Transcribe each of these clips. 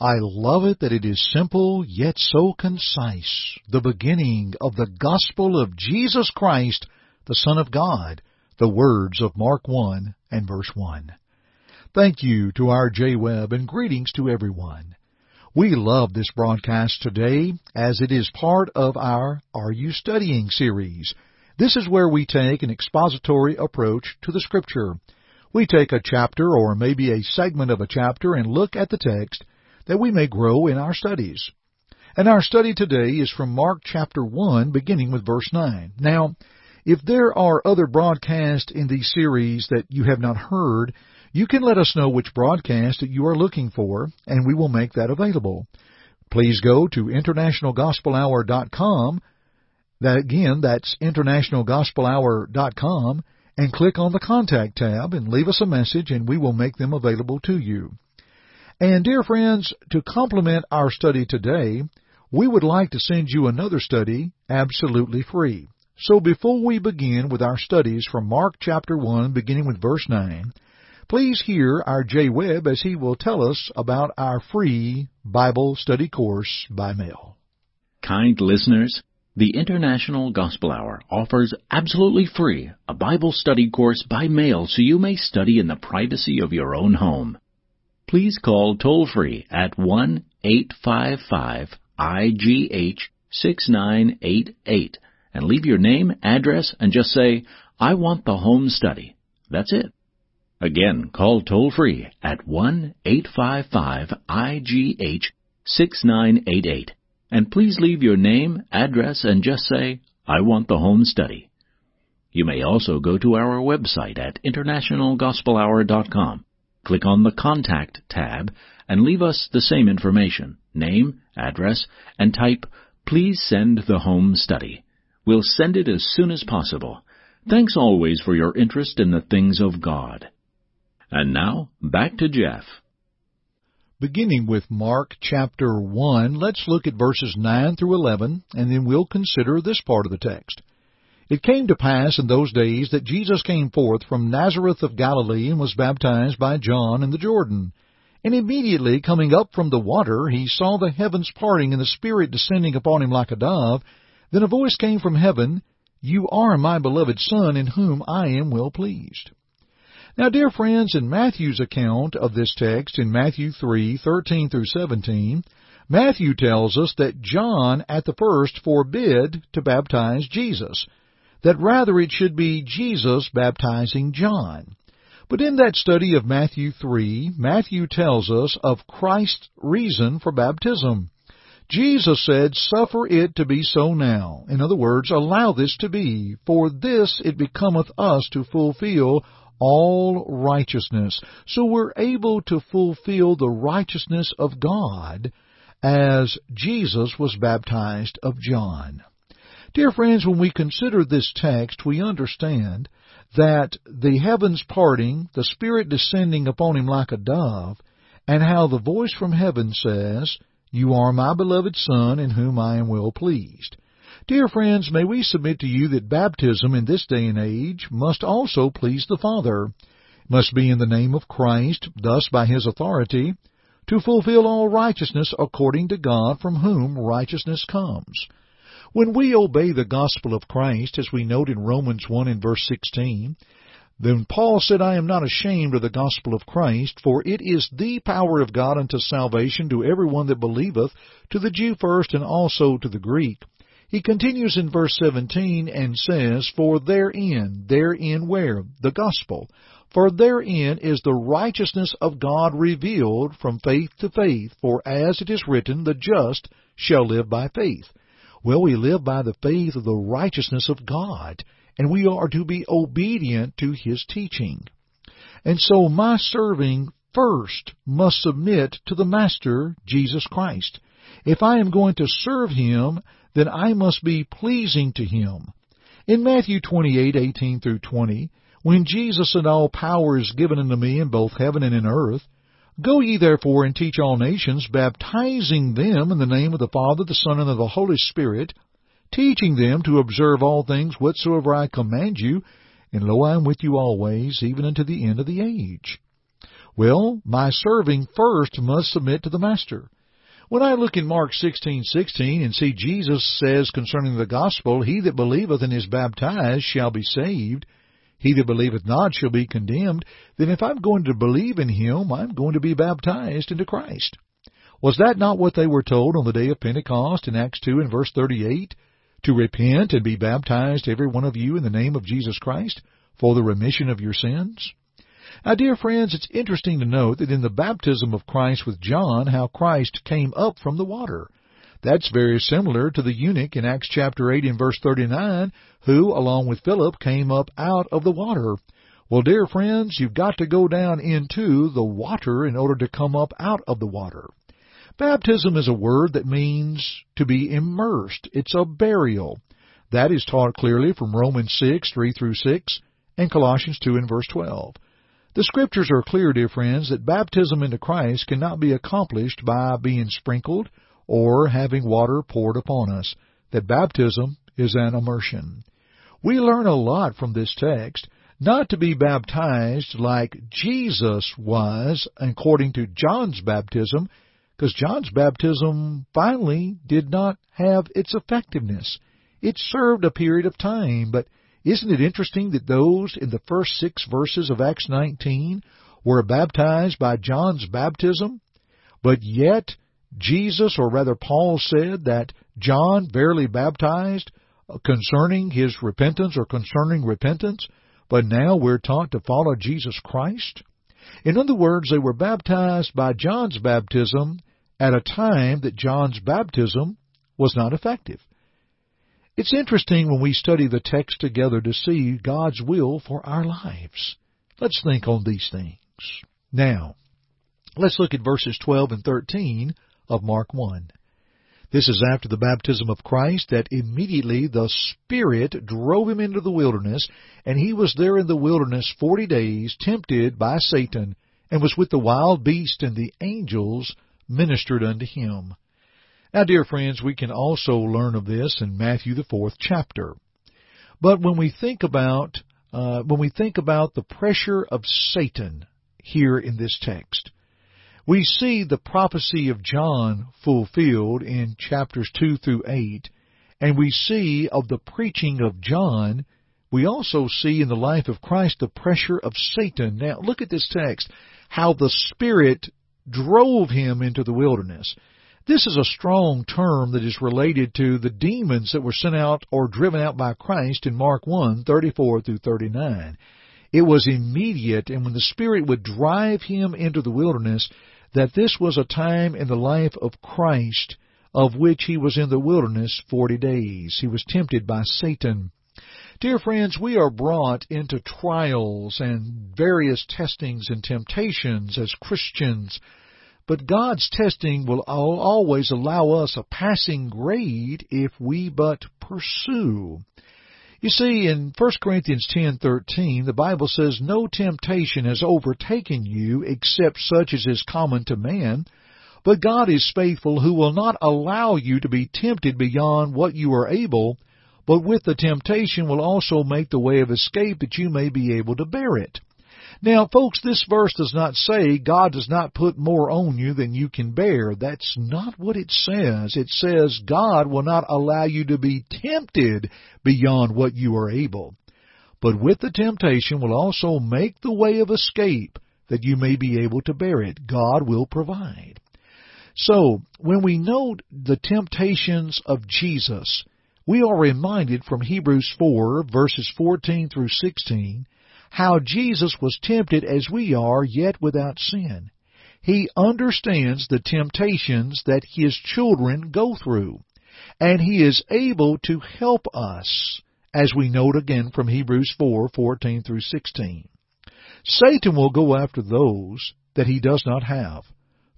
I love it that it is simple yet so concise, the beginning of the gospel of Jesus Christ, the Son of God, the words of Mark 1 and verse 1. Thank you to our Jay Webb and greetings to everyone. We love this broadcast today as it is part of our Are You Studying series. This is where we take an expository approach to the Scripture. We take a chapter or maybe a segment of a chapter and look at the text that we may grow in our studies. And our study today is from Mark chapter 1 beginning with verse 9. Now, if there are other broadcasts in these series that you have not heard, you can let us know which broadcast that you are looking for, and we will make that available. Please go to internationalgospelhour.com. That again, that's internationalgospelhour.com, and click on the contact tab and leave us a message, and we will make them available to you. And dear friends, to complement our study today, we would like to send you another study absolutely free. So before we begin with our studies from Mark chapter 1 beginning with verse 9, Please hear our Jay Webb as he will tell us about our free Bible study course by mail. Kind listeners, the International Gospel Hour offers absolutely free a Bible study course by mail so you may study in the privacy of your own home. Please call toll free at 1 855 IGH 6988 and leave your name, address, and just say, I want the home study. That's it. Again, call toll free at 1-855-IGH-6988 and please leave your name, address, and just say, I want the home study. You may also go to our website at internationalgospelhour.com, click on the Contact tab, and leave us the same information, name, address, and type, Please send the home study. We'll send it as soon as possible. Thanks always for your interest in the things of God. And now, back to Jeff. Beginning with Mark chapter 1, let's look at verses 9 through 11, and then we'll consider this part of the text. It came to pass in those days that Jesus came forth from Nazareth of Galilee and was baptized by John in the Jordan. And immediately coming up from the water, he saw the heavens parting and the Spirit descending upon him like a dove. Then a voice came from heaven, You are my beloved Son, in whom I am well pleased. Now, dear friends, in Matthew's account of this text in Matthew 3:13 through 17, Matthew tells us that John at the first forbid to baptize Jesus, that rather it should be Jesus baptizing John. But in that study of Matthew 3, Matthew tells us of Christ's reason for baptism. Jesus said, Suffer it to be so now. In other words, allow this to be, for this it becometh us to fulfill all righteousness. So we're able to fulfill the righteousness of God as Jesus was baptized of John. Dear friends, when we consider this text, we understand that the heavens parting, the Spirit descending upon him like a dove, and how the voice from heaven says, You are my beloved Son, in whom I am well pleased. Dear friends, may we submit to you that baptism in this day and age must also please the Father, must be in the name of Christ, thus by His authority, to fulfill all righteousness according to God from whom righteousness comes. When we obey the gospel of Christ, as we note in Romans 1 and verse 16, then Paul said, I am not ashamed of the gospel of Christ, for it is the power of God unto salvation to every one that believeth, to the Jew first and also to the Greek. He continues in verse 17 and says, For therein, therein where? The gospel. For therein is the righteousness of God revealed from faith to faith, for as it is written, the just shall live by faith. Well, we live by the faith of the righteousness of God, and we are to be obedient to His teaching. And so my serving first must submit to the Master, Jesus Christ. If I am going to serve Him, then I must be pleasing to Him. In Matthew 28:18 through 20, when Jesus said, All power is given unto me in both heaven and in earth, Go ye therefore and teach all nations, baptizing them in the name of the Father, the Son, and of the Holy Spirit, teaching them to observe all things whatsoever I command you, and lo, I am with you always, even unto the end of the age. Well, my serving first must submit to the Master. When I look in Mark 16:16 and see Jesus says concerning the gospel, He that believeth and is baptized shall be saved, he that believeth not shall be condemned, then if I'm going to believe in Him, I'm going to be baptized into Christ. Was that not what they were told on the day of Pentecost in Acts 2 and verse 38? To repent and be baptized, every one of you, in the name of Jesus Christ, for the remission of your sins? Now, dear friends, it's interesting to note that in the baptism of Christ with John, how Christ came up from the water. That's very similar to the eunuch in Acts chapter 8 and verse 39, who, along with Philip, came up out of the water. Well, dear friends, you've got to go down into the water in order to come up out of the water. Baptism is a word that means to be immersed. It's a burial. That is taught clearly from Romans 6, 3 through 6, and Colossians 2 and verse 12. The scriptures are clear, dear friends, that baptism into Christ cannot be accomplished by being sprinkled or having water poured upon us, that baptism is an immersion. We learn a lot from this text, not to be baptized like Jesus was according to John's baptism, because John's baptism finally did not have its effectiveness. It served a period of time, but isn't it interesting that those in the first six verses of Acts 19 were baptized by John's baptism, but yet Jesus, or rather Paul said that John verily baptized concerning his repentance or concerning repentance, but now we're taught to follow Jesus Christ? In other words, they were baptized by John's baptism at a time that John's baptism was not effective. It's interesting when we study the text together to see God's will for our lives. Let's think on these things. Now, let's look at verses 12 and 13 of Mark 1. This is after the baptism of Christ that immediately the Spirit drove him into the wilderness, and he was there in the wilderness forty days, tempted by Satan, and was with the wild beast, and the angels ministered unto him. Now, dear friends, we can also learn of this in Matthew the fourth chapter. But when we think about uh, when we think about the pressure of Satan here in this text, we see the prophecy of John fulfilled in chapters 2 through 8, and we see of the preaching of John, we also see in the life of Christ the pressure of Satan. Now, look at this text, how the Spirit drove him into the wilderness. This is a strong term that is related to the demons that were sent out or driven out by Christ in Mark 1, 34 through 39. It was immediate, and when the Spirit would drive him into the wilderness, that this was a time in the life of Christ of which he was in the wilderness forty days. He was tempted by Satan. Dear friends, we are brought into trials and various testings and temptations as Christians, but God's testing will always allow us a passing grade if we but pursue. You see, in 1 Corinthians 10:13, the Bible says, "No temptation has overtaken you except such as is common to man, but God is faithful who will not allow you to be tempted beyond what you are able, but with the temptation will also make the way of escape that you may be able to bear it." Now, folks, this verse does not say God does not put more on you than you can bear. That's not what it says. It says God will not allow you to be tempted beyond what you are able. But with the temptation will also make the way of escape that you may be able to bear it. God will provide. So, when we note the temptations of Jesus, we are reminded from Hebrews 4 verses 14 through 16 how Jesus was tempted as we are, yet without sin. He understands the temptations that His children go through, and He is able to help us, as we note again from Hebrews 4:14 through 16. Satan will go after those that he does not have.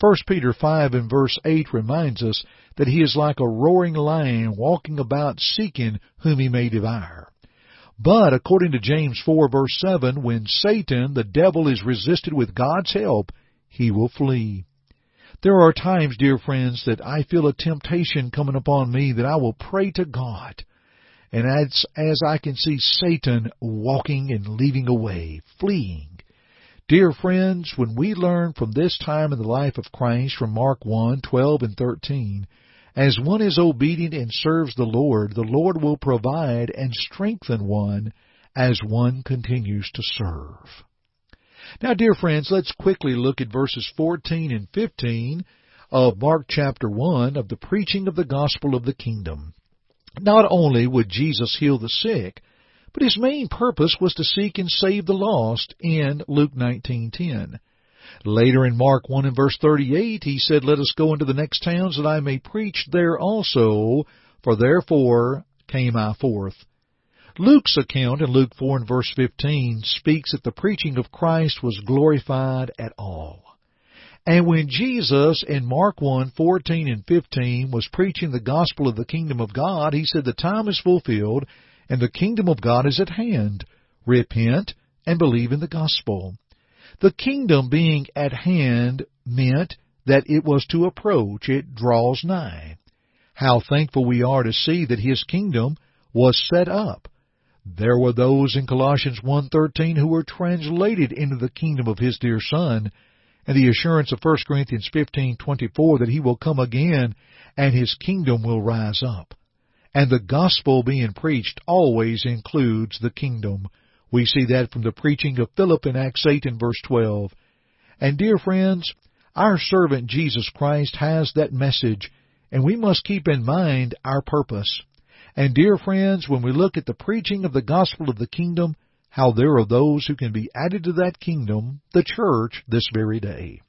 1 Peter 5 and verse 8 reminds us that he is like a roaring lion walking about seeking whom he may devour. But according to James 4 verse 7, when Satan, the devil, is resisted with God's help, he will flee. There are times, dear friends, that I feel a temptation coming upon me that I will pray to God. And as, as I can see Satan walking and leading away, fleeing. Dear friends, when we learn from this time in the life of Christ from Mark 1, 12 and 13, as one is obedient and serves the Lord, the Lord will provide and strengthen one as one continues to serve. Now, dear friends, let's quickly look at verses 14 and 15 of Mark chapter 1 of the preaching of the gospel of the kingdom. Not only would Jesus heal the sick, but his main purpose was to seek and save the lost in Luke 19:10. Later in Mark 1 and verse 38, he said, Let us go into the next towns that I may preach there also, for therefore came I forth. Luke's account in Luke 4 and verse 15 speaks that the preaching of Christ was glorified at all. And when Jesus in Mark 1, 14 and 15 was preaching the gospel of the kingdom of God, he said, The time is fulfilled and the kingdom of God is at hand. Repent and believe in the gospel. The kingdom being at hand meant that it was to approach, it draws nigh. How thankful we are to see that his kingdom was set up. There were those in Colossians 1:13 who were translated into the kingdom of his dear son, and the assurance of 1 Corinthians 15:24 that he will come again and his kingdom will rise up. And the gospel being preached always includes the kingdom. We see that from the preaching of Philip in Acts 8 and verse 12. And dear friends, our servant Jesus Christ has that message, and we must keep in mind our purpose. And dear friends, when we look at the preaching of the gospel of the kingdom, how there are those who can be added to that kingdom, the church, this very day.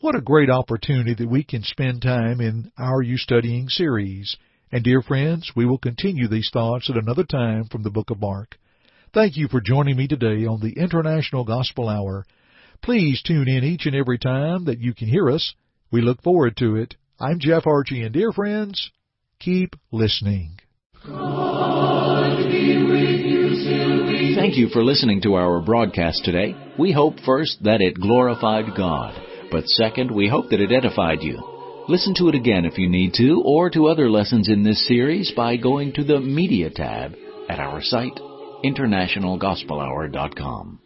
What a great opportunity that we can spend time in our You Studying series. And dear friends, we will continue these thoughts at another time from the book of Mark. Thank you for joining me today on the International Gospel Hour. Please tune in each and every time that you can hear us. We look forward to it. I'm Jeff Archie, and dear friends, keep listening. Thank you for listening to our broadcast today. We hope first that it glorified God, but second, we hope that it edified you. Listen to it again if you need to, or to other lessons in this series by going to the Media tab at our site internationalgospelhour.com.